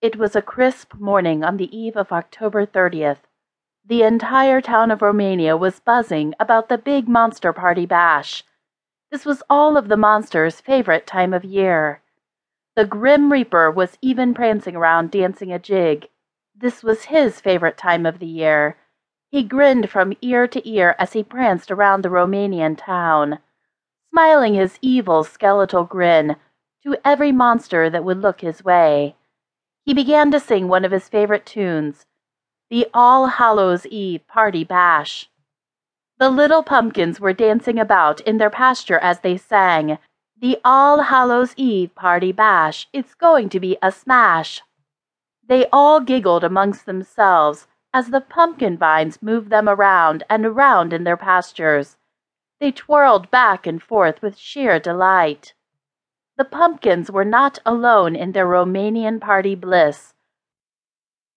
It was a crisp morning on the eve of October 30th. The entire town of Romania was buzzing about the big monster party bash. This was all of the monster's favorite time of year. The Grim Reaper was even prancing around dancing a jig. This was his favorite time of the year. He grinned from ear to ear as he pranced around the Romanian town, smiling his evil skeletal grin to every monster that would look his way. He began to sing one of his favorite tunes, the All Hallows Eve Party Bash. The little pumpkins were dancing about in their pasture as they sang, The All Hallows Eve Party Bash. It's going to be a smash. They all giggled amongst themselves as the pumpkin vines moved them around and around in their pastures. They twirled back and forth with sheer delight. The pumpkins were not alone in their Romanian party bliss.